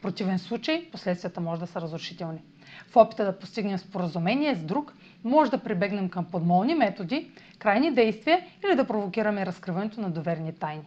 В противен случай последствията може да са разрушителни. В опита да постигнем споразумение с друг, може да прибегнем към подмолни методи, крайни действия или да провокираме разкриването на доверни тайни.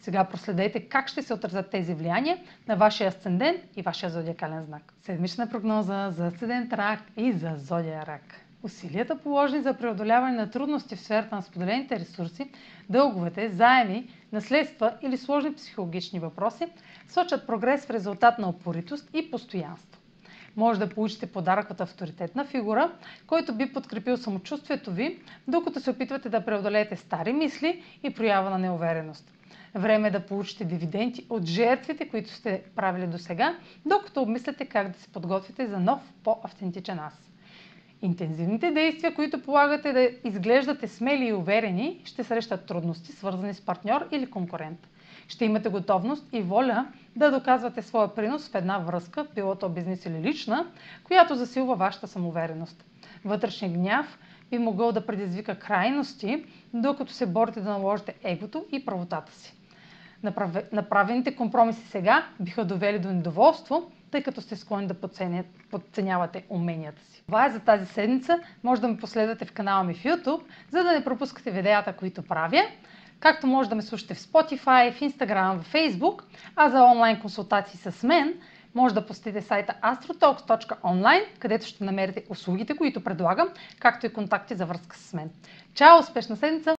Сега проследете как ще се отразят тези влияния на вашия асцендент и вашия зодиакален знак. Седмична прогноза за асцендент рак и за зодия рак. Усилията положени за преодоляване на трудности в сферата на споделените ресурси, дълговете, заеми, наследства или сложни психологични въпроси сочат прогрес в резултат на опоритост и постоянство. Може да получите подарък от авторитетна фигура, който би подкрепил самочувствието ви, докато се опитвате да преодолеете стари мисли и проява на неувереност. Време е да получите дивиденти от жертвите, които сте правили до сега, докато обмисляте как да се подготвите за нов, по-автентичен аз. Интензивните действия, които полагате да изглеждате смели и уверени, ще срещат трудности, свързани с партньор или конкурент. Ще имате готовност и воля да доказвате своя принос в една връзка, било то бизнес или лична, която засилва вашата самоувереност. Вътрешният гняв би могъл да предизвика крайности, докато се борите да наложите егото и правотата си. Направените компромиси сега биха довели до недоволство, тъй като сте склонни да подценявате уменията си. Това е за тази седмица. Може да ме последвате в канала ми в YouTube, за да не пропускате видеята, които правя. Както може да ме слушате в Spotify, в Instagram, в Facebook, а за онлайн консултации с мен, може да посетите сайта astrotalks.online, където ще намерите услугите, които предлагам, както и контакти за връзка с мен. Чао! Успешна седмица!